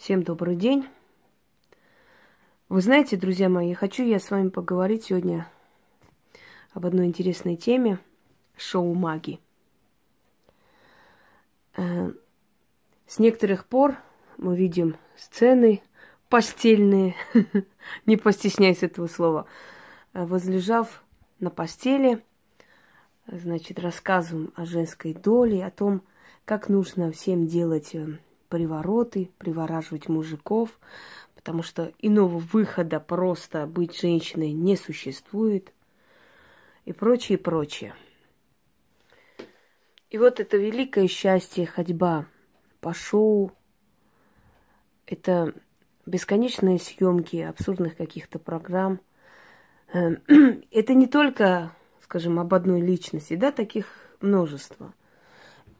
Всем добрый день. Вы знаете, друзья мои, хочу я с вами поговорить сегодня об одной интересной теме шоу маги. Э, с некоторых пор мы видим сцены постельные, не постесняйся этого слова, э, возлежав на постели, значит, рассказываем о женской доле, о том, как нужно всем делать э, привороты, привораживать мужиков, потому что иного выхода просто быть женщиной не существует и прочее, прочее. И вот это великое счастье, ходьба по шоу, это бесконечные съемки абсурдных каких-то программ. Эм, это не только, скажем, об одной личности, да, таких множество.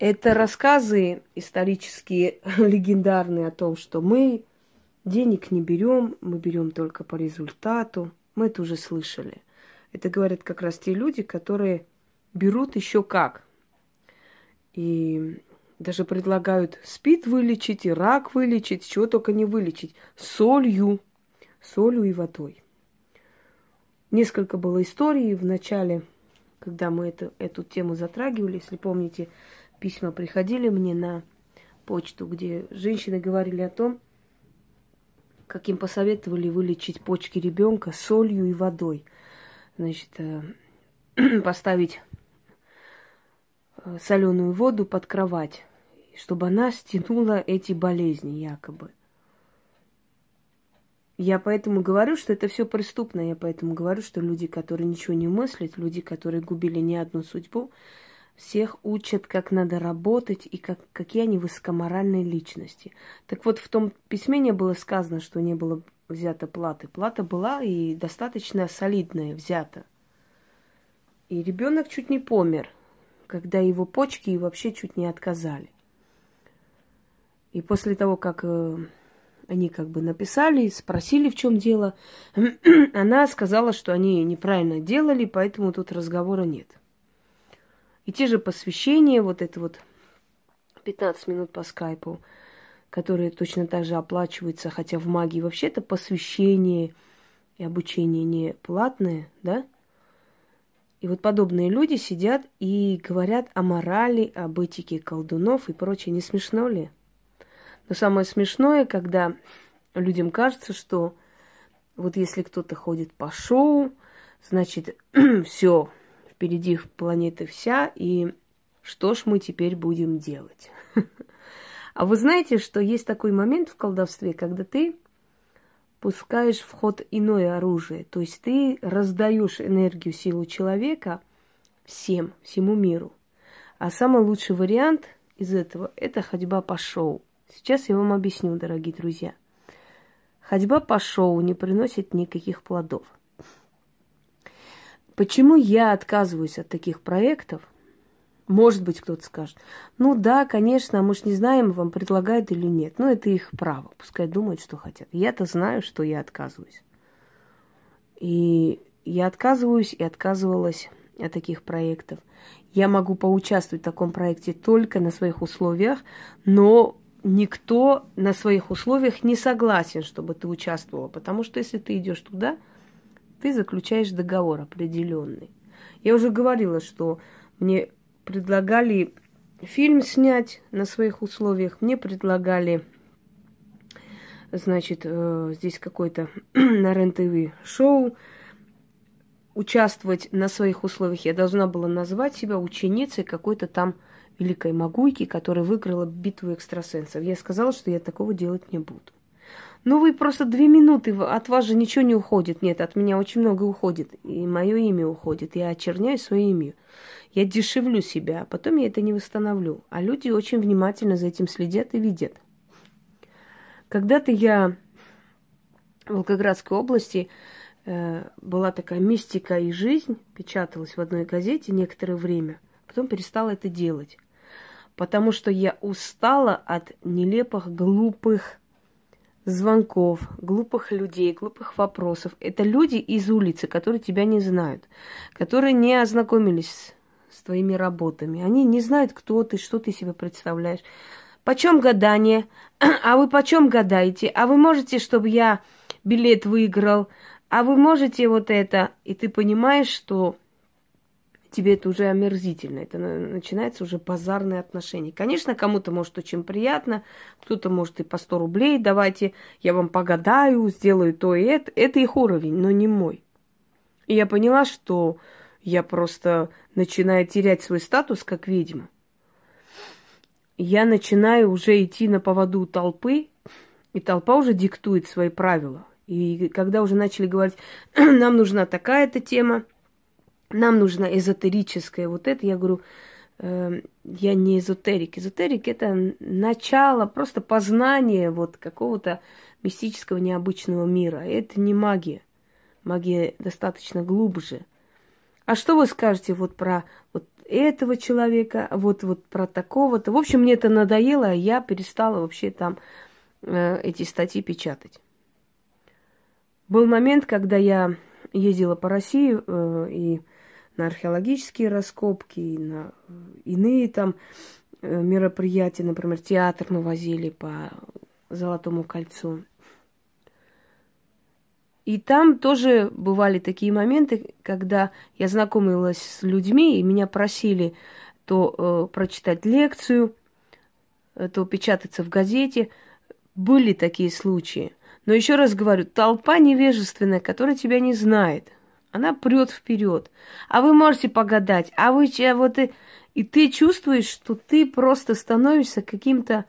Это рассказы исторические, легендарные о том, что мы денег не берем, мы берем только по результату. Мы это уже слышали. Это говорят как раз те люди, которые берут еще как. И даже предлагают спид вылечить, и рак вылечить, чего только не вылечить. Солью, солью и водой. Несколько было историй в начале, когда мы это, эту тему затрагивали. Если помните, письма приходили мне на почту, где женщины говорили о том, как им посоветовали вылечить почки ребенка солью и водой. Значит, э, поставить э, соленую воду под кровать, чтобы она стянула эти болезни якобы. Я поэтому говорю, что это все преступно. Я поэтому говорю, что люди, которые ничего не мыслят, люди, которые губили не одну судьбу, всех учат, как надо работать и как, какие они высокоморальные личности. Так вот, в том письме не было сказано, что не было взято платы. Плата была и достаточно солидная взята. И ребенок чуть не помер, когда его почки вообще чуть не отказали. И после того, как э, они как бы написали, спросили, в чем дело, она сказала, что они неправильно делали, поэтому тут разговора нет. И те же посвящения, вот это вот 15 минут по скайпу, которые точно так же оплачиваются, хотя в магии вообще-то посвящение и обучение не платное, да? И вот подобные люди сидят и говорят о морали, об этике колдунов и прочее. Не смешно ли? Но самое смешное, когда людям кажется, что вот если кто-то ходит по шоу, значит, все, впереди планеты вся, и что ж мы теперь будем делать? А вы знаете, что есть такой момент в колдовстве, когда ты пускаешь в ход иное оружие, то есть ты раздаешь энергию, силу человека всем, всему миру. А самый лучший вариант из этого – это ходьба по шоу. Сейчас я вам объясню, дорогие друзья. Ходьба по шоу не приносит никаких плодов – Почему я отказываюсь от таких проектов? Может быть, кто-то скажет, ну да, конечно, мы же не знаем, вам предлагают или нет. Но это их право, пускай думают, что хотят. Я-то знаю, что я отказываюсь. И я отказываюсь и отказывалась от таких проектов. Я могу поучаствовать в таком проекте только на своих условиях, но никто на своих условиях не согласен, чтобы ты участвовала. Потому что если ты идешь туда, ты заключаешь договор определенный. Я уже говорила, что мне предлагали фильм снять на своих условиях, мне предлагали, значит, э, здесь какой-то на РЕН-ТВ шоу, участвовать на своих условиях. Я должна была назвать себя ученицей какой-то там великой могуйки, которая выиграла битву экстрасенсов. Я сказала, что я такого делать не буду. Ну, вы просто две минуты, от вас же ничего не уходит. Нет, от меня очень много уходит. И мое имя уходит. Я очерняю свое имя. Я дешевлю себя, а потом я это не восстановлю. А люди очень внимательно за этим следят и видят. Когда-то я в Волгоградской области э, была такая мистика и жизнь, печаталась в одной газете некоторое время. Потом перестала это делать. Потому что я устала от нелепых, глупых звонков, глупых людей, глупых вопросов. Это люди из улицы, которые тебя не знают, которые не ознакомились с твоими работами. Они не знают, кто ты, что ты себе представляешь. почем гадание? А вы почем гадаете? А вы можете, чтобы я билет выиграл? А вы можете вот это? И ты понимаешь, что тебе это уже омерзительно. Это начинается уже базарное отношение. Конечно, кому-то может очень приятно, кто-то может и по 100 рублей, давайте я вам погадаю, сделаю то и это. Это их уровень, но не мой. И я поняла, что я просто начинаю терять свой статус как ведьма. Я начинаю уже идти на поводу толпы, и толпа уже диктует свои правила. И когда уже начали говорить, нам нужна такая-то тема, нам нужна эзотерическая вот это, я говорю, э, я не эзотерик. Эзотерик это начало, просто познание вот какого-то мистического необычного мира. Это не магия. Магия достаточно глубже. А что вы скажете вот про вот этого человека, вот, вот про такого-то? В общем, мне это надоело, а я перестала вообще там э, эти статьи печатать. Был момент, когда я ездила по России э, и на археологические раскопки, и на иные там э, мероприятия, например, театр мы возили по Золотому кольцу. И там тоже бывали такие моменты, когда я знакомилась с людьми, и меня просили то э, прочитать лекцию, э, то печататься в газете. Были такие случаи. Но еще раз говорю, толпа невежественная, которая тебя не знает. Она прет вперед. А вы можете погадать, а вы а вот и, и ты чувствуешь, что ты просто становишься каким-то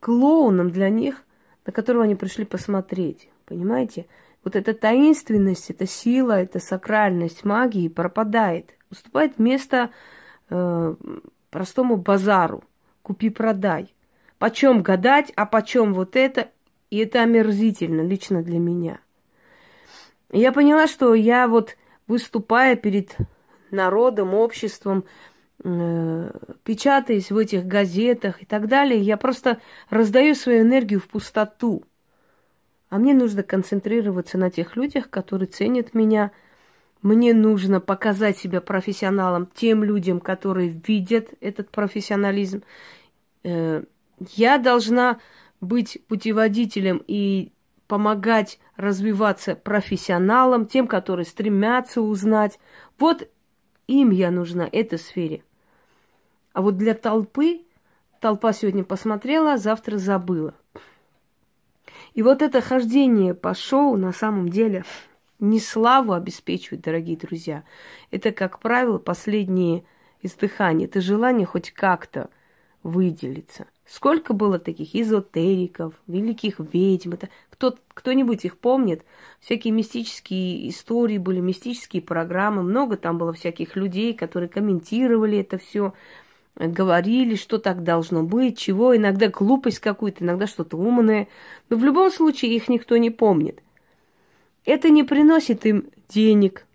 клоуном для них, на которого они пришли посмотреть. Понимаете? Вот эта таинственность, эта сила, эта сакральность магии пропадает. Уступает место э, простому базару. Купи-продай. Почем гадать, а почем вот это? И это омерзительно лично для меня. Я поняла, что я вот выступая перед народом, обществом, э, печатаясь в этих газетах и так далее, я просто раздаю свою энергию в пустоту. А мне нужно концентрироваться на тех людях, которые ценят меня. Мне нужно показать себя профессионалом тем людям, которые видят этот профессионализм. Э, я должна быть путеводителем и помогать развиваться профессионалам, тем, которые стремятся узнать. Вот им я нужна, этой сфере. А вот для толпы, толпа сегодня посмотрела, завтра забыла. И вот это хождение по шоу на самом деле не славу обеспечивает, дорогие друзья. Это, как правило, последние издыхания. Это желание хоть как-то выделиться. Сколько было таких эзотериков, великих ведьм. Это кто, кто-нибудь их помнит? Всякие мистические истории были, мистические программы. Много там было всяких людей, которые комментировали это все говорили, что так должно быть, чего, иногда глупость какую-то, иногда что-то умное. Но в любом случае их никто не помнит. Это не приносит им денег,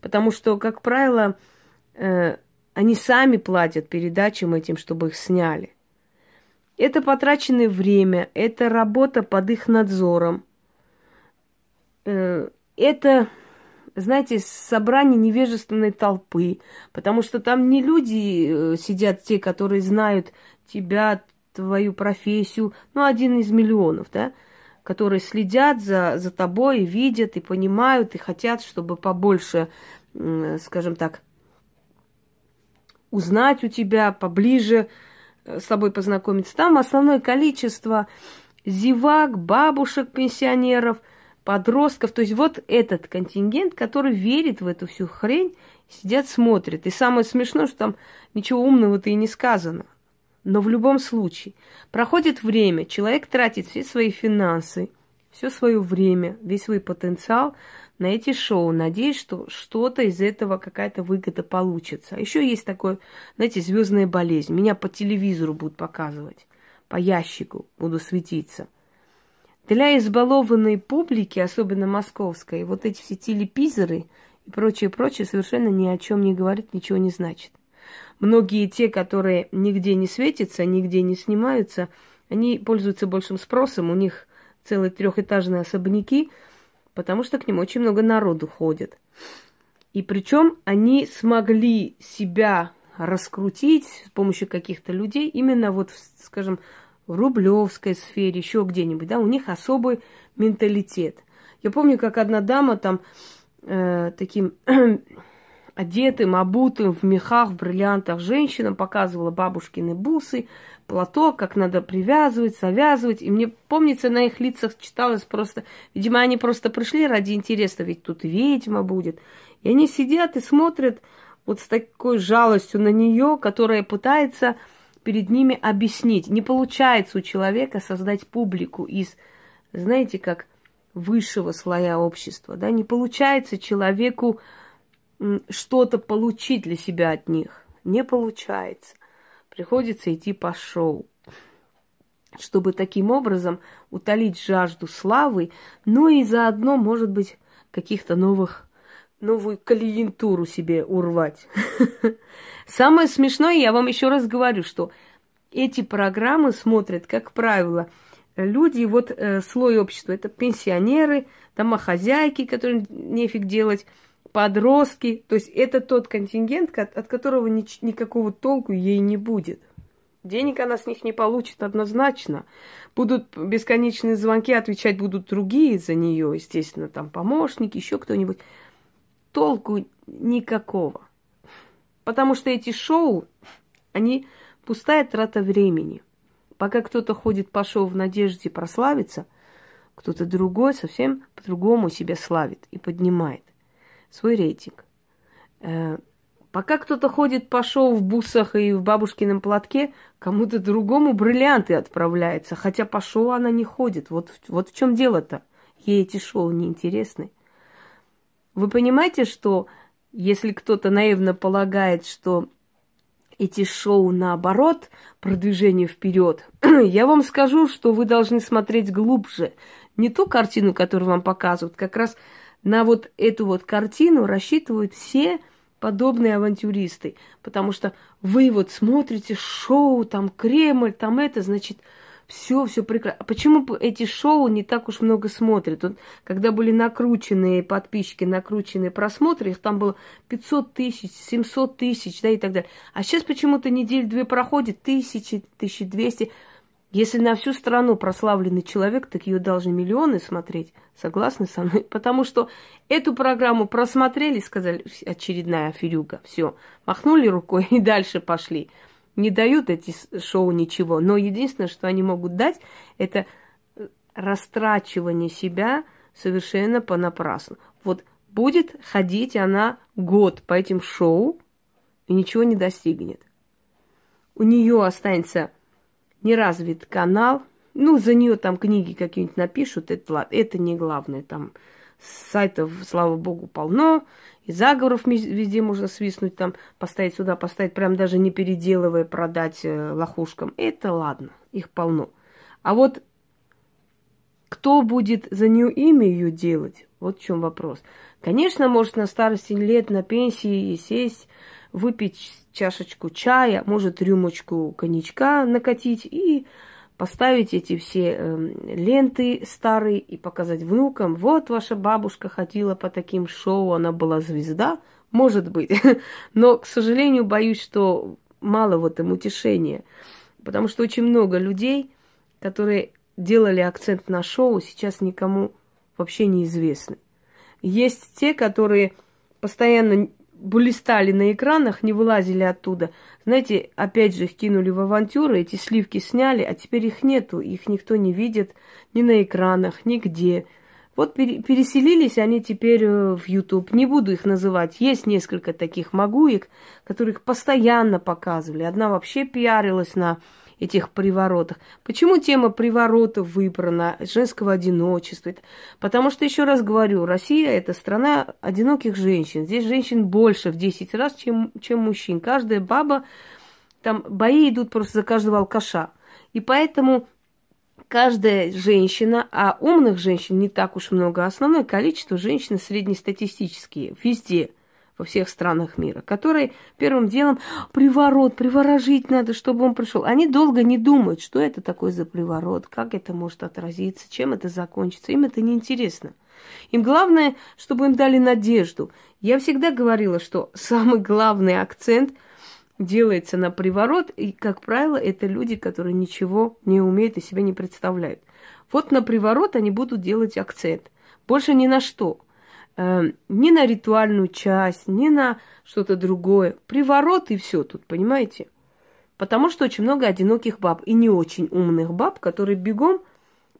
потому что, как правило, э, они сами платят передачам этим, чтобы их сняли. Это потраченное время, это работа под их надзором. Э, это знаете, собрание невежественной толпы, потому что там не люди э, сидят, те, которые знают тебя, твою профессию, ну, один из миллионов, да, которые следят за, за тобой, видят и понимают, и хотят, чтобы побольше, скажем так, узнать у тебя, поближе э, с тобой познакомиться. Там основное количество зевак, бабушек, пенсионеров – подростков. То есть вот этот контингент, который верит в эту всю хрень, сидят, смотрят. И самое смешное, что там ничего умного-то и не сказано. Но в любом случае, проходит время, человек тратит все свои финансы, все свое время, весь свой потенциал на эти шоу, надеясь, что что-то из этого, какая-то выгода получится. Еще есть такое, знаете, звездная болезнь. Меня по телевизору будут показывать, по ящику буду светиться – для избалованной публики, особенно московской, вот эти все телепизоры и прочее, прочее совершенно ни о чем не говорит, ничего не значит. Многие те, которые нигде не светятся, нигде не снимаются, они пользуются большим спросом, у них целые трехэтажные особняки, потому что к ним очень много народу ходит. И причем они смогли себя раскрутить с помощью каких-то людей, именно вот, скажем, в рублевской сфере, еще где-нибудь, да, у них особый менталитет. Я помню, как одна дама там э, таким одетым, обутым в мехах, в бриллиантах женщинам показывала бабушкины бусы, платок, как надо привязывать, завязывать. И мне, помнится, на их лицах читалось просто... Видимо, они просто пришли ради интереса, ведь тут ведьма будет. И они сидят и смотрят вот с такой жалостью на нее, которая пытается перед ними объяснить. Не получается у человека создать публику из, знаете, как высшего слоя общества, да, не получается человеку что-то получить для себя от них. Не получается. Приходится идти по шоу, чтобы таким образом утолить жажду славы, но и заодно, может быть, каких-то новых новую клиентуру себе урвать. Самое смешное, я вам еще раз говорю, что эти программы смотрят, как правило, люди, вот э, слой общества, это пенсионеры, домохозяйки, которым нефиг делать, подростки. То есть это тот контингент, от которого ни, никакого толку ей не будет. Денег она с них не получит однозначно. Будут бесконечные звонки, отвечать будут другие за нее, естественно, там помощники, еще кто-нибудь. Толку никакого. Потому что эти шоу, они пустая трата времени. Пока кто-то ходит по шоу в надежде прославиться, кто-то другой совсем по-другому себя славит и поднимает свой рейтинг. Э, пока кто-то ходит по шоу в бусах и в бабушкином платке, кому-то другому бриллианты отправляются, хотя по шоу она не ходит. Вот, вот в чем дело-то. Ей эти шоу не интересны. Вы понимаете, что если кто-то наивно полагает, что эти шоу наоборот, продвижение вперед, я вам скажу, что вы должны смотреть глубже. Не ту картину, которую вам показывают, как раз на вот эту вот картину рассчитывают все подобные авантюристы, потому что вы вот смотрите шоу, там Кремль, там это, значит, все, все прекрасно. А почему эти шоу не так уж много смотрят? Вот, когда были накрученные подписчики, накрученные просмотры, их там было 500 тысяч, 700 тысяч, да, и так далее. А сейчас почему-то недель-две проходит, тысячи, 1200. Если на всю страну прославленный человек, так ее должны миллионы смотреть. Согласны со мной? Потому что эту программу просмотрели, сказали, очередная аферюга, все, махнули рукой и дальше пошли. Не дают эти шоу ничего, но единственное, что они могут дать, это э, растрачивание себя совершенно понапрасну. Вот будет ходить она год по этим шоу и ничего не достигнет. У нее останется не развит канал. Ну, за нее там книги какие-нибудь напишут, это, это не главное. Там сайтов, слава богу, полно. И заговоров везде можно свистнуть, там поставить сюда, поставить, прям даже не переделывая, продать э, лохушкам. Это ладно, их полно. А вот кто будет за нее имя ее делать? Вот в чем вопрос. Конечно, может на старости лет, на пенсии сесть, выпить чашечку чая, может рюмочку коньячка накатить и поставить эти все э, ленты старые и показать внукам, вот ваша бабушка ходила по таким шоу, она была звезда, может быть. Но, к сожалению, боюсь, что мало в этом утешения, потому что очень много людей, которые делали акцент на шоу, сейчас никому вообще неизвестны. Есть те, которые постоянно блистали на экранах, не вылазили оттуда. Знаете, опять же их кинули в авантюры, эти сливки сняли, а теперь их нету, их никто не видит ни на экранах, нигде. Вот переселились они теперь э, в YouTube. Не буду их называть. Есть несколько таких могуек, которых постоянно показывали. Одна вообще пиарилась на этих приворотах. Почему тема приворотов выбрана, женского одиночества? Потому что, еще раз говорю, Россия – это страна одиноких женщин. Здесь женщин больше в 10 раз, чем, чем мужчин. Каждая баба, там бои идут просто за каждого алкаша. И поэтому каждая женщина, а умных женщин не так уж много, а основное количество женщин среднестатистические, везде – во всех странах мира, которые первым делом приворот, приворожить надо, чтобы он пришел. Они долго не думают, что это такое за приворот, как это может отразиться, чем это закончится. Им это не интересно. Им главное, чтобы им дали надежду. Я всегда говорила, что самый главный акцент делается на приворот, и, как правило, это люди, которые ничего не умеют и себе не представляют. Вот на приворот они будут делать акцент. Больше ни на что. Э, ни на ритуальную часть, ни на что-то другое. Приворот и все тут, понимаете? Потому что очень много одиноких баб и не очень умных баб, которые бегом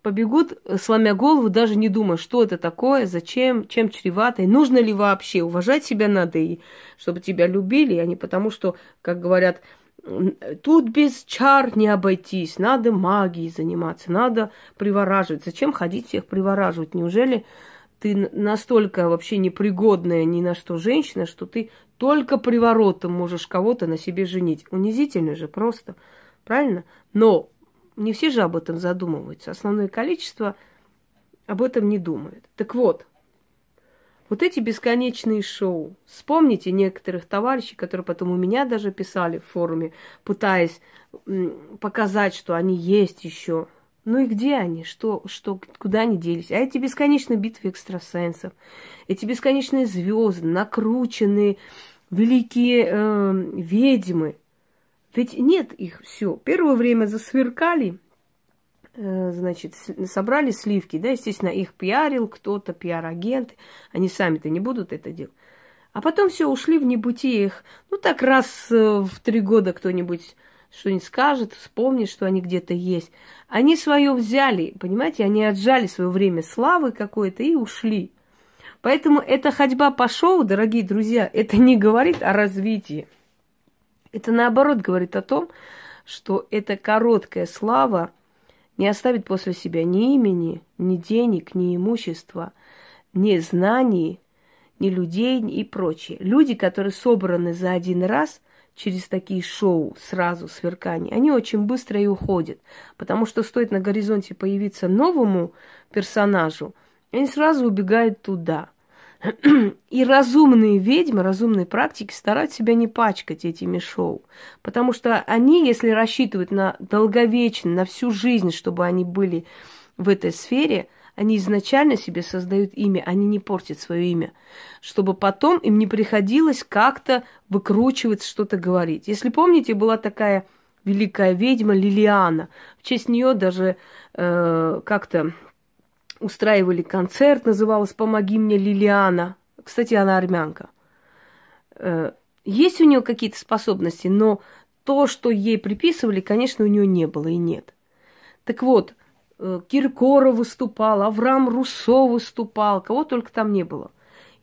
побегут, э, сломя голову, даже не думая, что это такое, зачем, чем чревато, и нужно ли вообще. Уважать себя надо, и чтобы тебя любили, а не потому, что, как говорят, тут без чар не обойтись, надо магией заниматься, надо привораживать. Зачем ходить всех привораживать? Неужели ты настолько вообще непригодная ни на что женщина, что ты только приворотом можешь кого-то на себе женить? Унизительно же просто, правильно? Но не все же об этом задумываются. Основное количество об этом не думает. Так вот, вот эти бесконечные шоу. Вспомните некоторых товарищей, которые потом у меня даже писали в форуме, пытаясь показать, что они есть еще. Ну и где они? Что, что, куда они делись? А эти бесконечные битвы экстрасенсов, эти бесконечные звезды, накрученные великие э, ведьмы, ведь нет их все. Первое время засверкали, э, значит, собрали сливки, да, естественно, их пиарил кто-то, пиар-агенты, они сами-то не будут это делать. А потом все ушли в небытие их. Ну, так раз э, в три года кто-нибудь что-нибудь скажет, вспомнит, что они где-то есть. Они свое взяли, понимаете, они отжали свое время славы какой-то и ушли. Поэтому эта ходьба по шоу, дорогие друзья, это не говорит о развитии. Это наоборот говорит о том, что эта короткая слава не оставит после себя ни имени, ни денег, ни имущества, ни знаний, ни людей и прочее. Люди, которые собраны за один раз через такие шоу, сразу сверкание, они очень быстро и уходят. Потому что стоит на горизонте появиться новому персонажу, они сразу убегают туда – и разумные ведьмы, разумные практики стараются себя не пачкать этими шоу. Потому что они, если рассчитывают на долговечно, на всю жизнь, чтобы они были в этой сфере, они изначально себе создают имя, они не портят свое имя, чтобы потом им не приходилось как-то выкручивать, что-то говорить. Если помните, была такая великая ведьма Лилиана. В честь нее даже э, как-то устраивали концерт, называлось «Помоги мне, Лилиана». Кстати, она армянка. Э, есть у нее какие-то способности, но то, что ей приписывали, конечно, у нее не было и нет. Так вот, э, Киркоров выступал, Авраам Руссо выступал, кого только там не было.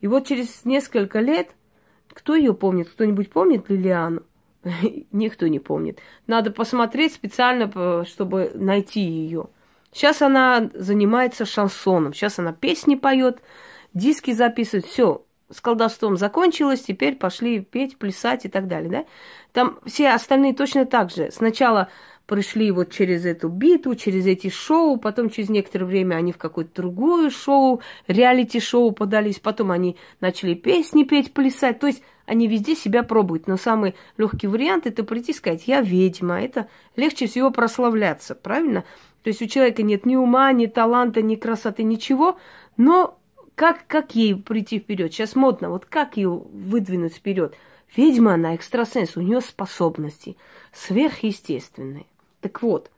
И вот через несколько лет, кто ее помнит? Кто-нибудь помнит Лилиану? Никто не помнит. Надо посмотреть специально, чтобы найти ее. Сейчас она занимается шансоном, сейчас она песни поет, диски записывает, все, с колдовством закончилось, теперь пошли петь, плясать и так далее, да? Там все остальные точно так же. Сначала пришли вот через эту битву, через эти шоу, потом через некоторое время они в какое-то другое шоу, реалити-шоу подались, потом они начали песни петь, плясать. То есть они везде себя пробуют. Но самый легкий вариант это прийти и сказать, я ведьма. Это легче всего прославляться, правильно? То есть у человека нет ни ума, ни таланта, ни красоты, ничего, но как, как ей прийти вперед? Сейчас модно, вот как ее выдвинуть вперед? Ведьма она, экстрасенс, у нее способности сверхъестественные. Так вот,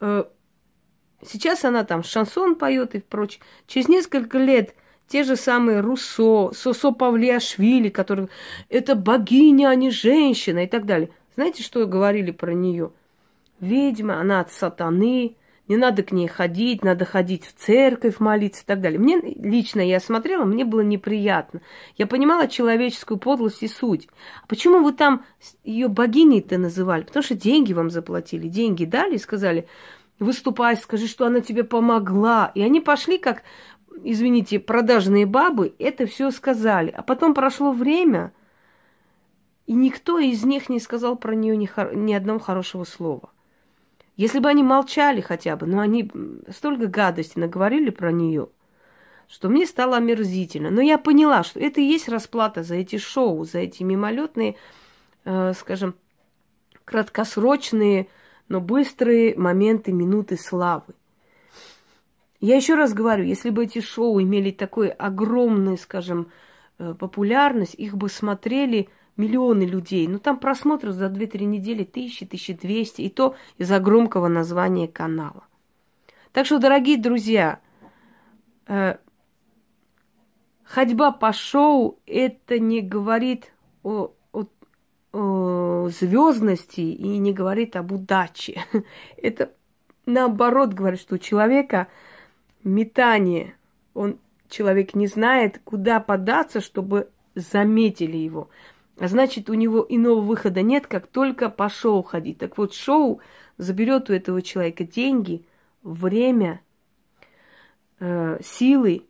э, сейчас она там шансон поет и прочее. Через несколько лет те же самые Руссо, Сосо Павлиашвили, которые это богиня, а не женщина и так далее. Знаете, что говорили про нее? Ведьма, она от сатаны, не надо к ней ходить, надо ходить в церковь, молиться и так далее. Мне лично, я смотрела, мне было неприятно. Я понимала человеческую подлость и суть. А почему вы там ее богиней-то называли? Потому что деньги вам заплатили, деньги дали и сказали, выступай, скажи, что она тебе помогла. И они пошли как, извините, продажные бабы, это все сказали. А потом прошло время, и никто из них не сказал про нее ни, ни одного хорошего слова. Если бы они молчали хотя бы, но они столько гадости наговорили про нее, что мне стало омерзительно. Но я поняла, что это и есть расплата за эти шоу, за эти мимолетные, э, скажем, краткосрочные, но быстрые моменты, минуты славы. Я еще раз говорю, если бы эти шоу имели такой огромную, скажем, э, популярность, их бы смотрели миллионы людей. Ну, там просмотров за 2-3 недели тысячи, 1200. И то из-за громкого названия канала. Так что, дорогие друзья, э, ходьба по шоу это не говорит о, о, о звездности и не говорит об удаче. Это наоборот говорит, что у человека метание. Он, человек не знает, куда податься, чтобы заметили его. Значит, у него иного выхода нет, как только по шоу ходить. Так вот, шоу заберет у этого человека деньги, время, э, силы,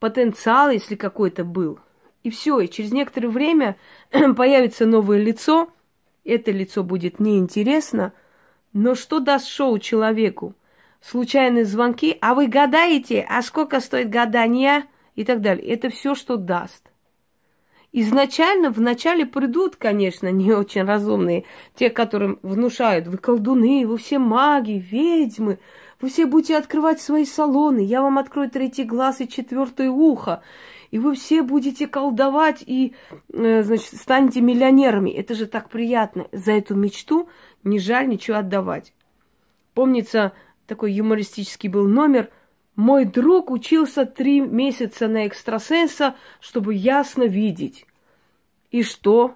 потенциал, если какой-то был. И все, и через некоторое время появится новое лицо, это лицо будет неинтересно, но что даст шоу человеку? Случайные звонки, а вы гадаете, а сколько стоит гадание и так далее. Это все, что даст. Изначально, вначале придут, конечно, не очень разумные, те, которым внушают, вы колдуны, вы все маги, ведьмы, вы все будете открывать свои салоны, я вам открою третий глаз и четвертое ухо, и вы все будете колдовать и, э, значит, станете миллионерами. Это же так приятно. За эту мечту не жаль ничего отдавать. Помнится, такой юмористический был номер – мой друг учился три месяца на экстрасенса, чтобы ясно видеть. И что?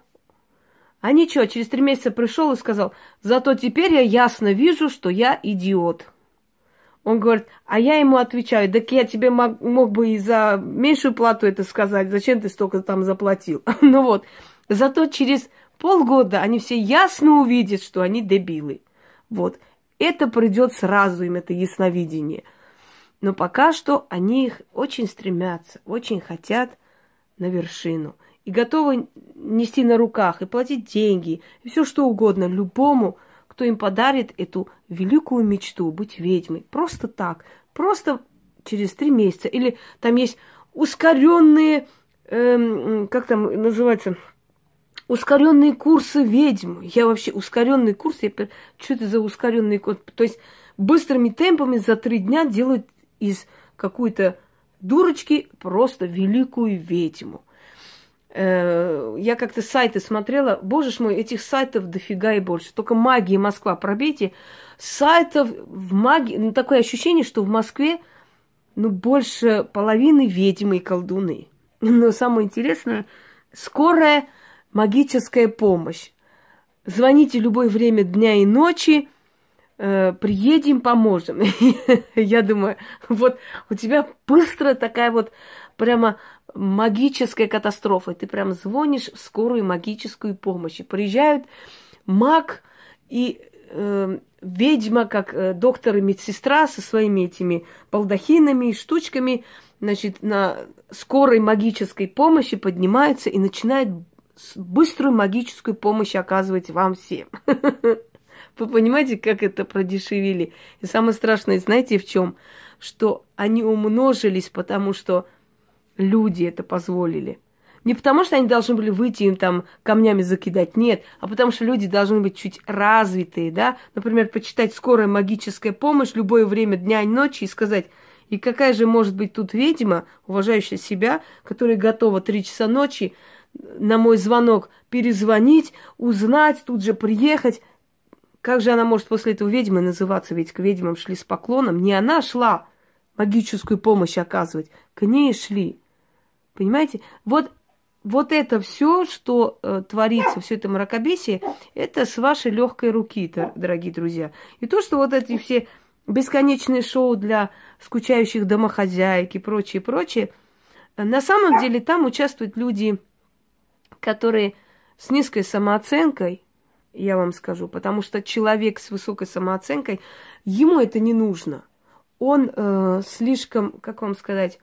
А ничего, через три месяца пришел и сказал, зато теперь я ясно вижу, что я идиот. Он говорит, а я ему отвечаю, так я тебе мог, мог бы и за меньшую плату это сказать, зачем ты столько там заплатил? ну вот, зато через полгода они все ясно увидят, что они дебилы. Вот, это придет сразу им, это ясновидение – но пока что они их очень стремятся, очень хотят на вершину. И готовы нести на руках, и платить деньги, и все что угодно любому, кто им подарит эту великую мечту быть ведьмой. Просто так, просто через три месяца. Или там есть ускоренные, эм, как там называется, ускоренные курсы ведьм. Я вообще ускоренный курс, я, что это за ускоренный курс? То есть быстрыми темпами за три дня делают из какой-то дурочки просто великую ведьму. Э, я как-то сайты смотрела, боже ж мой, этих сайтов дофига и больше. Только магия Москва, пробейте. Сайтов в магии, ну такое ощущение, что в Москве ну, больше половины ведьмы и колдуны. Но самое интересное, скорая магическая помощь. Звоните любое время дня и ночи, приедем, поможем. Я думаю, вот у тебя быстро такая вот прямо магическая катастрофа. Ты прям звонишь в скорую магическую помощь. И приезжают маг и э, ведьма, как э, доктор и медсестра со своими этими балдахинами и штучками, значит, на скорой магической помощи поднимаются и начинают быструю магическую помощь оказывать вам всем. Вы понимаете, как это продешевили? И самое страшное, знаете, в чем? Что они умножились, потому что люди это позволили. Не потому, что они должны были выйти им там камнями закидать, нет, а потому что люди должны быть чуть развитые, да. Например, почитать «Скорая магическая помощь» любое время дня и ночи и сказать, и какая же может быть тут ведьма, уважающая себя, которая готова три часа ночи на мой звонок перезвонить, узнать, тут же приехать. Как же она может после этого ведьмой называться? Ведь к ведьмам шли с поклоном. Не она шла магическую помощь оказывать, к ней шли. Понимаете? Вот, вот это все, что э, творится, все это мракобесие, это с вашей легкой руки, дорогие друзья. И то, что вот эти все бесконечные шоу для скучающих домохозяек и прочее, прочее, на самом деле там участвуют люди, которые с низкой самооценкой, я вам скажу, потому что человек с высокой самооценкой, ему это не нужно. Он э, слишком, как вам сказать,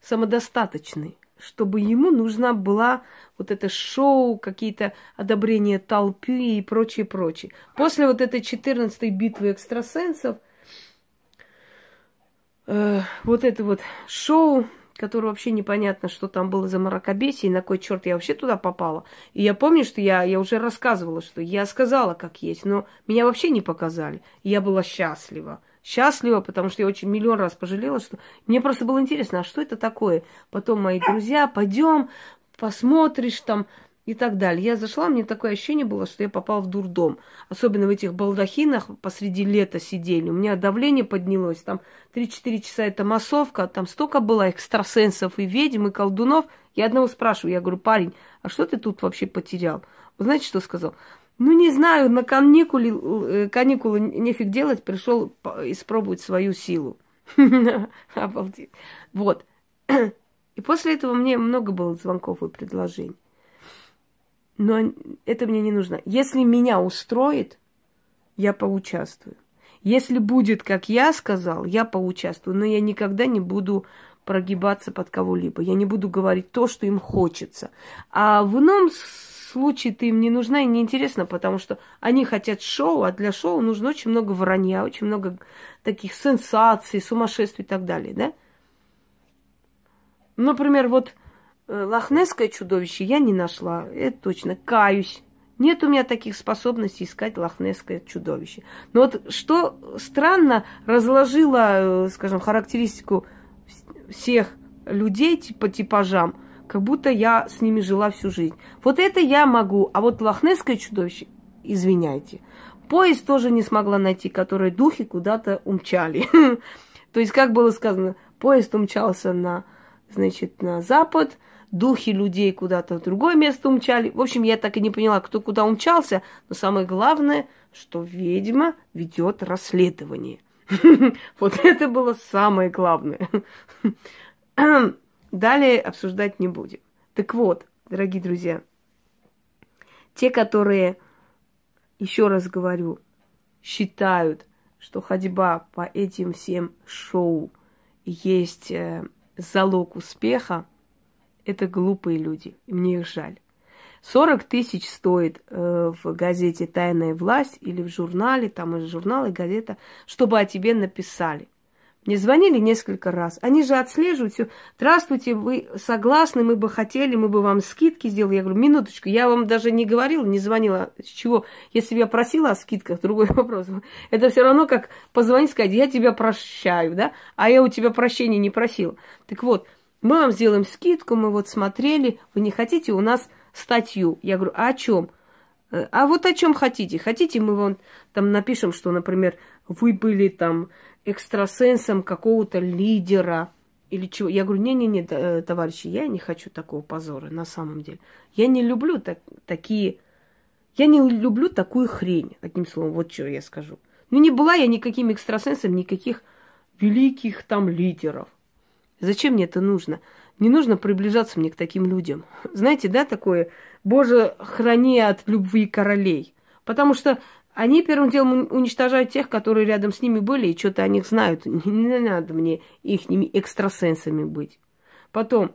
самодостаточный, чтобы ему нужна была вот это шоу, какие-то одобрения толпы и прочее, прочее. После вот этой 14-й битвы экстрасенсов, э, вот это вот шоу который вообще непонятно, что там было за мракобесие, и на кой черт я вообще туда попала. И я помню, что я, я уже рассказывала, что я сказала, как есть, но меня вообще не показали. И я была счастлива. Счастлива, потому что я очень миллион раз пожалела, что мне просто было интересно, а что это такое? Потом мои друзья, пойдем, посмотришь там, и так далее. Я зашла, мне такое ощущение было, что я попала в дурдом. Особенно в этих балдахинах посреди лета сидели. У меня давление поднялось. Там 3-4 часа это массовка. Там столько было экстрасенсов и ведьм, и колдунов. Я одного спрашиваю, я говорю, парень, а что ты тут вообще потерял? Вы знаете, что сказал? Ну, не знаю, на каникулы, э, каникулы нефиг делать, пришел испробовать свою силу. Обалдеть. Вот. И после этого мне много было звонков и предложений. Но это мне не нужно. Если меня устроит, я поучаствую. Если будет, как я сказал, я поучаствую. Но я никогда не буду прогибаться под кого-либо. Я не буду говорить то, что им хочется. А в ином случае ты им не нужна и не интересна, потому что они хотят шоу, а для шоу нужно очень много вранья, очень много таких сенсаций, сумасшествий и так далее, да? Например, вот лохнесское чудовище я не нашла, это точно, каюсь. Нет у меня таких способностей искать лохнесское чудовище. Но вот что странно, разложила, э, скажем, характеристику всех людей по типажам, как будто я с ними жила всю жизнь. Вот это я могу, а вот лохнесское чудовище, извиняйте. Поезд тоже не смогла найти, который духи куда-то умчали. То есть, как было сказано, поезд умчался на, значит, на запад, духи людей куда-то в другое место умчали. В общем, я так и не поняла, кто куда умчался. Но самое главное, что ведьма ведет расследование. Вот это было самое главное. Далее обсуждать не будем. Так вот, дорогие друзья, те, которые, еще раз говорю, считают, что ходьба по этим всем шоу есть э, залог успеха, это глупые люди, мне их жаль. 40 тысяч стоит э, в газете «Тайная власть» или в журнале, там из журнала и газета, чтобы о тебе написали. Мне звонили несколько раз. Они же отслеживают все. Здравствуйте, вы согласны, мы бы хотели, мы бы вам скидки сделали. Я говорю, минуточку, я вам даже не говорила, не звонила. С чего? Если бы я просила о скидках, другой вопрос. Это все равно как позвонить, сказать, я тебя прощаю, да? А я у тебя прощения не просила. Так вот, мы вам сделаем скидку, мы вот смотрели, вы не хотите у нас статью? Я говорю, а о чем? «Э, а вот о чем хотите? Хотите, мы вам там напишем, что, например, вы были там экстрасенсом какого-то лидера или чего? Я говорю, не-не-не, э, товарищи, я не хочу такого позора на самом деле. Я не люблю так, такие... Я не люблю такую хрень, одним словом, вот что я скажу. Ну, не была я никаким экстрасенсом, никаких великих там лидеров. Зачем мне это нужно? Не нужно приближаться мне к таким людям. Знаете, да, такое, Боже, храни от любви королей. Потому что они первым делом уничтожают тех, которые рядом с ними были, и что-то о них знают. Не, надо мне их экстрасенсами быть. Потом,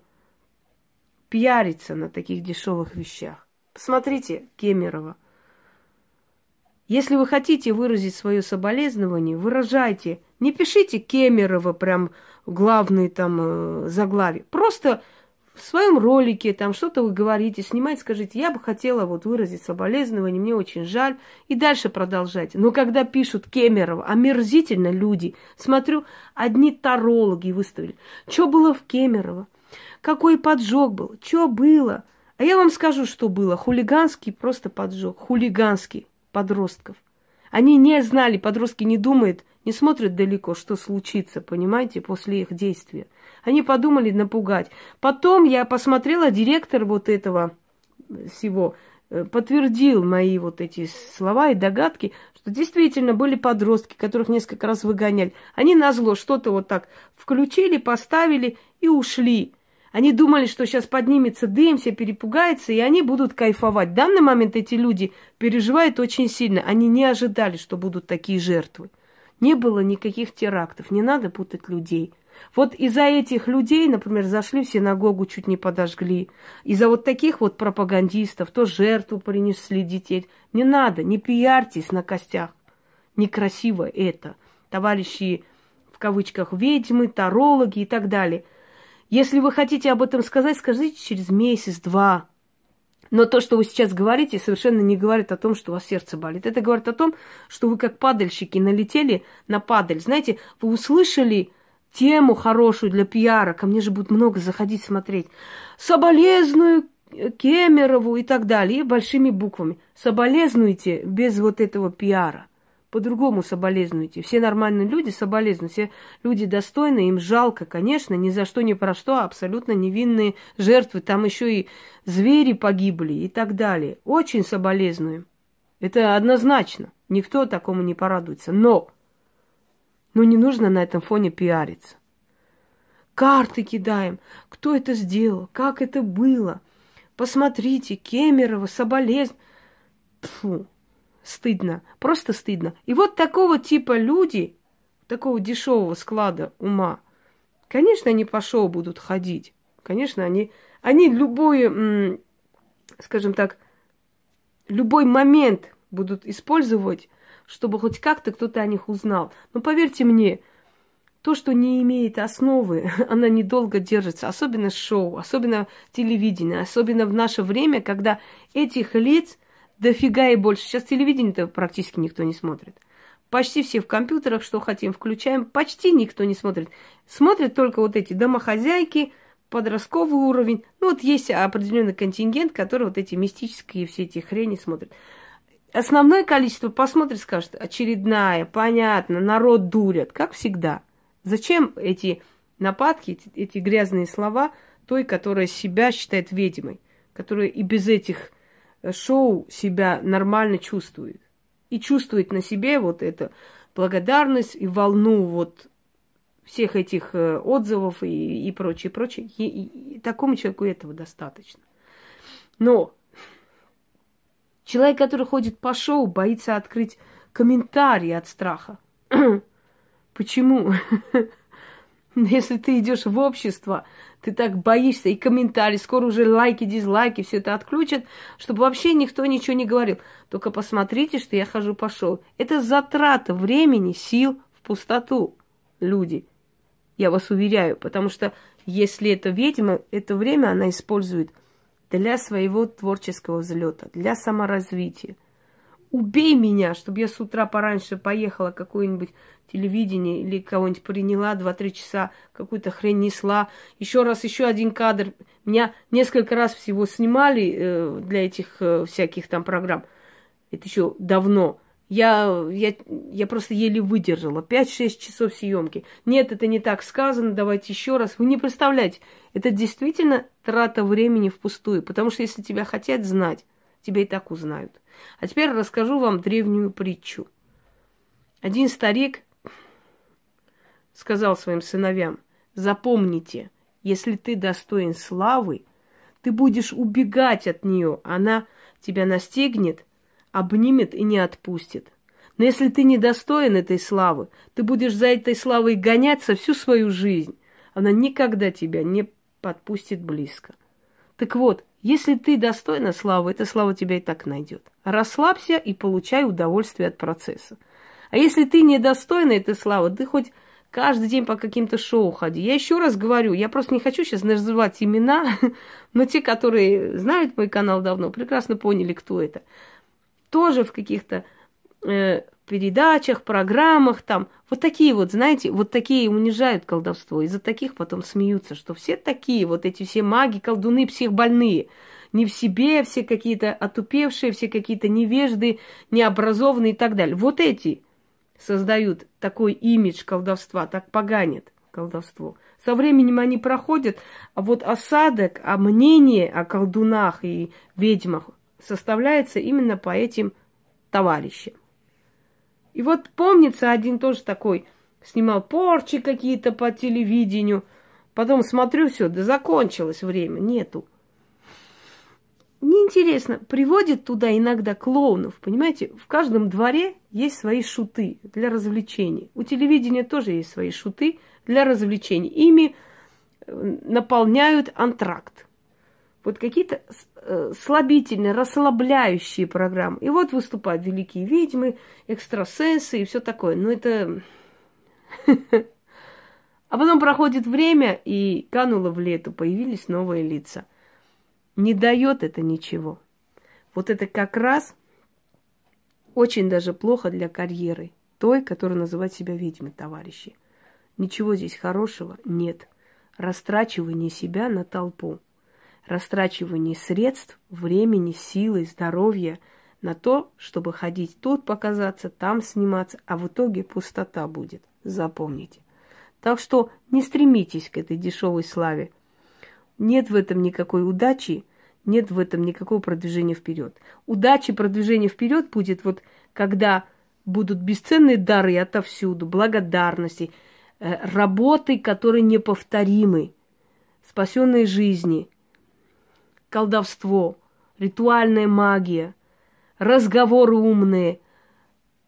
пиариться на таких дешевых вещах. Посмотрите Кемерова. Если вы хотите выразить свое соболезнование, выражайте. Не пишите Кемерова прям главные там э, заглавия. Просто в своем ролике там что-то вы говорите, снимайте, скажите, я бы хотела вот выразить соболезнование, мне очень жаль, и дальше продолжайте. Но когда пишут Кемерова, омерзительно люди, смотрю, одни тарологи выставили. Что было в Кемерово? Какой поджог был? Что было? А я вам скажу, что было. Хулиганский просто поджог. Хулиганский подростков. Они не знали, подростки не думают, не смотрят далеко, что случится, понимаете, после их действия. Они подумали напугать. Потом я посмотрела, директор вот этого всего э, подтвердил мои вот эти слова и догадки, что действительно были подростки, которых несколько раз выгоняли. Они на зло что-то вот так включили, поставили и ушли. Они думали, что сейчас поднимется дым, все перепугаются, и они будут кайфовать. В данный момент эти люди переживают очень сильно. Они не ожидали, что будут такие жертвы. Не было никаких терактов, не надо путать людей. Вот из-за этих людей, например, зашли в синагогу, чуть не подожгли. Из-за вот таких вот пропагандистов, то жертву принесли детей. Не надо, не пиарьтесь на костях. Некрасиво это. Товарищи, в кавычках, ведьмы, тарологи и так далее – если вы хотите об этом сказать, скажите через месяц-два. Но то, что вы сейчас говорите, совершенно не говорит о том, что у вас сердце болит. Это говорит о том, что вы как падальщики налетели на падаль. Знаете, вы услышали тему хорошую для пиара, ко мне же будет много заходить смотреть. Соболезную Кемерову и так далее, и большими буквами. Соболезнуйте без вот этого пиара. По-другому соболезнуйте. Все нормальные люди соболезнуют. Все люди достойные, им жалко, конечно, ни за что, ни про что, абсолютно невинные жертвы. Там еще и звери погибли и так далее. Очень соболезнуем. Это однозначно. Никто такому не порадуется. Но, но не нужно на этом фоне пиариться. Карты кидаем. Кто это сделал? Как это было? Посмотрите, Кемерово, соболезн. Фу, стыдно, просто стыдно. И вот такого типа люди, такого дешевого склада ума, конечно, они по шоу будут ходить. Конечно, они, они любой, скажем так, любой момент будут использовать, чтобы хоть как-то кто-то о них узнал. Но поверьте мне, то, что не имеет основы, она недолго держится, особенно шоу, особенно телевидение, особенно в наше время, когда этих лиц дофига и больше. Сейчас телевидение-то практически никто не смотрит. Почти все в компьютерах, что хотим, включаем. Почти никто не смотрит. Смотрят только вот эти домохозяйки, подростковый уровень. Ну, вот есть определенный контингент, который вот эти мистические все эти хрени смотрит. Основное количество посмотрит, скажет, очередная, понятно, народ дурят, как всегда. Зачем эти нападки, эти, эти грязные слова той, которая себя считает ведьмой, которая и без этих шоу себя нормально чувствует. И чувствует на себе вот эту благодарность и волну вот всех этих э, отзывов и, и прочее, прочее. И, и, и такому человеку этого достаточно. Но человек, который ходит по шоу, боится открыть комментарии от страха. Почему? Если ты идешь в общество, ты так боишься, и комментарии, скоро уже лайки, дизлайки, все это отключат, чтобы вообще никто ничего не говорил. Только посмотрите, что я хожу по шоу. Это затрата времени, сил в пустоту, люди. Я вас уверяю, потому что если это ведьма, это время она использует для своего творческого взлета, для саморазвития. Убей меня, чтобы я с утра пораньше поехала какое-нибудь телевидение или кого-нибудь приняла, два-три часа какую-то хрень несла. Еще раз, еще один кадр. Меня несколько раз всего снимали э, для этих э, всяких там программ. Это еще давно. Я, я, я просто еле выдержала. 5-6 часов съемки. Нет, это не так сказано, давайте еще раз. Вы не представляете, это действительно трата времени впустую. Потому что если тебя хотят знать, тебя и так узнают. А теперь расскажу вам древнюю притчу. Один старик сказал своим сыновьям, запомните, если ты достоин славы, ты будешь убегать от нее, она тебя настигнет, обнимет и не отпустит. Но если ты не достоин этой славы, ты будешь за этой славой гоняться всю свою жизнь. Она никогда тебя не подпустит близко. Так вот, если ты достойна славы, эта слава тебя и так найдет. Расслабься и получай удовольствие от процесса. А если ты недостойна этой славы, ты хоть каждый день по каким-то шоу ходи. Я еще раз говорю, я просто не хочу сейчас называть имена, но те, которые знают мой канал давно, прекрасно поняли, кто это. Тоже в каких-то э, передачах, программах там. Вот такие вот, знаете, вот такие унижают колдовство. Из-за таких потом смеются, что все такие, вот эти все маги, колдуны, психбольные. Не в себе, все какие-то отупевшие, все какие-то невежды, необразованные и так далее. Вот эти создают такой имидж колдовства, так поганят колдовство. Со временем они проходят, а вот осадок, а мнение о колдунах и ведьмах составляется именно по этим товарищам. И вот помнится один тоже такой, снимал порчи какие-то по телевидению, потом смотрю, все, да закончилось время, нету неинтересно, приводит туда иногда клоунов, понимаете? В каждом дворе есть свои шуты для развлечений. У телевидения тоже есть свои шуты для развлечений. Ими э, наполняют антракт. Вот какие-то э, слабительные, расслабляющие программы. И вот выступают великие ведьмы, экстрасенсы и все такое. Но это... А потом проходит время, и кануло в лету, появились новые лица – не дает это ничего. Вот это как раз очень даже плохо для карьеры той, которая называет себя ведьмой, товарищи. Ничего здесь хорошего нет. Растрачивание себя на толпу. Растрачивание средств, времени, силы, здоровья на то, чтобы ходить тут показаться, там сниматься, а в итоге пустота будет. Запомните. Так что не стремитесь к этой дешевой славе. Нет в этом никакой удачи, нет в этом никакого продвижения вперед. Удачи, продвижение вперед будет вот, когда будут бесценные дары отовсюду, благодарности, э, работы, которые неповторимы, спасенные жизни, колдовство, ритуальная магия, разговоры умные,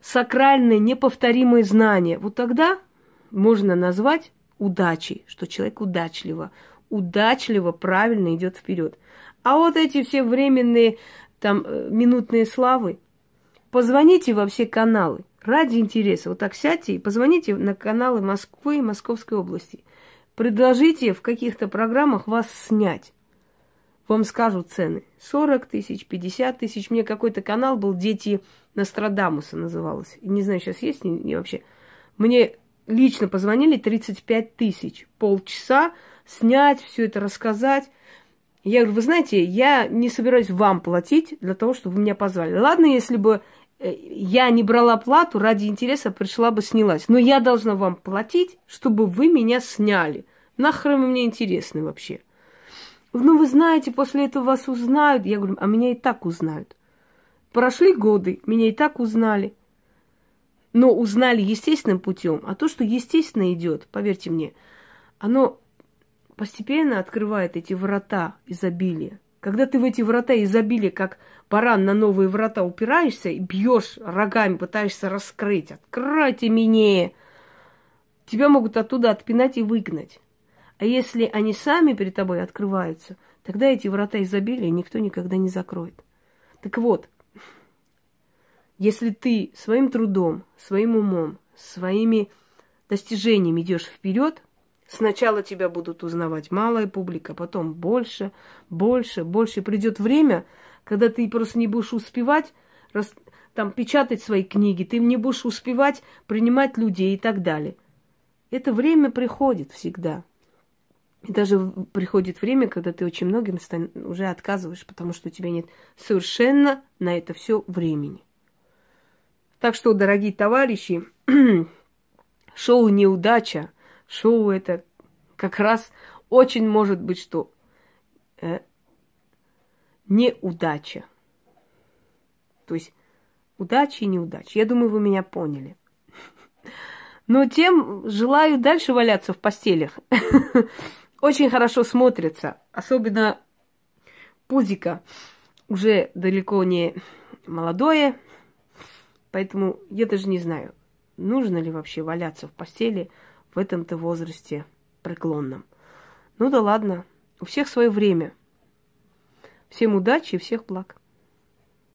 сакральные, неповторимые знания. Вот тогда можно назвать удачей, что человек удачливо, удачливо, правильно идет вперед. А вот эти все временные там э, минутные славы, позвоните во все каналы ради интереса. Вот так сядьте и позвоните на каналы Москвы и Московской области. Предложите в каких-то программах вас снять. Вам скажут цены. 40 тысяч, 50 тысяч. Мне какой-то канал был «Дети Нострадамуса» называлось. Не знаю, сейчас есть не, не вообще. Мне лично позвонили 35 тысяч. Полчаса снять, все это рассказать. Я говорю, вы знаете, я не собираюсь вам платить для того, чтобы вы меня позвали. Ладно, если бы э, я не брала плату, ради интереса пришла бы снялась. Но я должна вам платить, чтобы вы меня сняли. Нахрен мне интересны вообще? Ну, вы знаете, после этого вас узнают. Я говорю, а меня и так узнают. Прошли годы, меня и так узнали. Но узнали естественным путем. А то, что естественно идет, поверьте мне, оно постепенно открывает эти врата изобилия. Когда ты в эти врата изобилия, как баран на новые врата упираешься и бьешь рогами, пытаешься раскрыть, откройте меня, тебя могут оттуда отпинать и выгнать. А если они сами перед тобой открываются, тогда эти врата изобилия никто никогда не закроет. Так вот, если ты своим трудом, своим умом, своими достижениями идешь вперед, Сначала тебя будут узнавать малая публика, потом больше, больше, больше. Придет время, когда ты просто не будешь успевать рас, там, печатать свои книги, ты не будешь успевать принимать людей и так далее. Это время приходит всегда. И даже приходит время, когда ты очень многим уже отказываешь, потому что у тебя нет совершенно на это все времени. Так что, дорогие товарищи, шоу «Неудача» шоу это как раз очень может быть, что э, неудача. То есть удачи и неудачи. Я думаю, вы меня поняли. Но тем желаю дальше валяться в постелях. Очень хорошо смотрится. Особенно пузика уже далеко не молодое. Поэтому я даже не знаю, нужно ли вообще валяться в постели в этом-то возрасте преклонном. Ну да ладно, у всех свое время. Всем удачи и всех благ.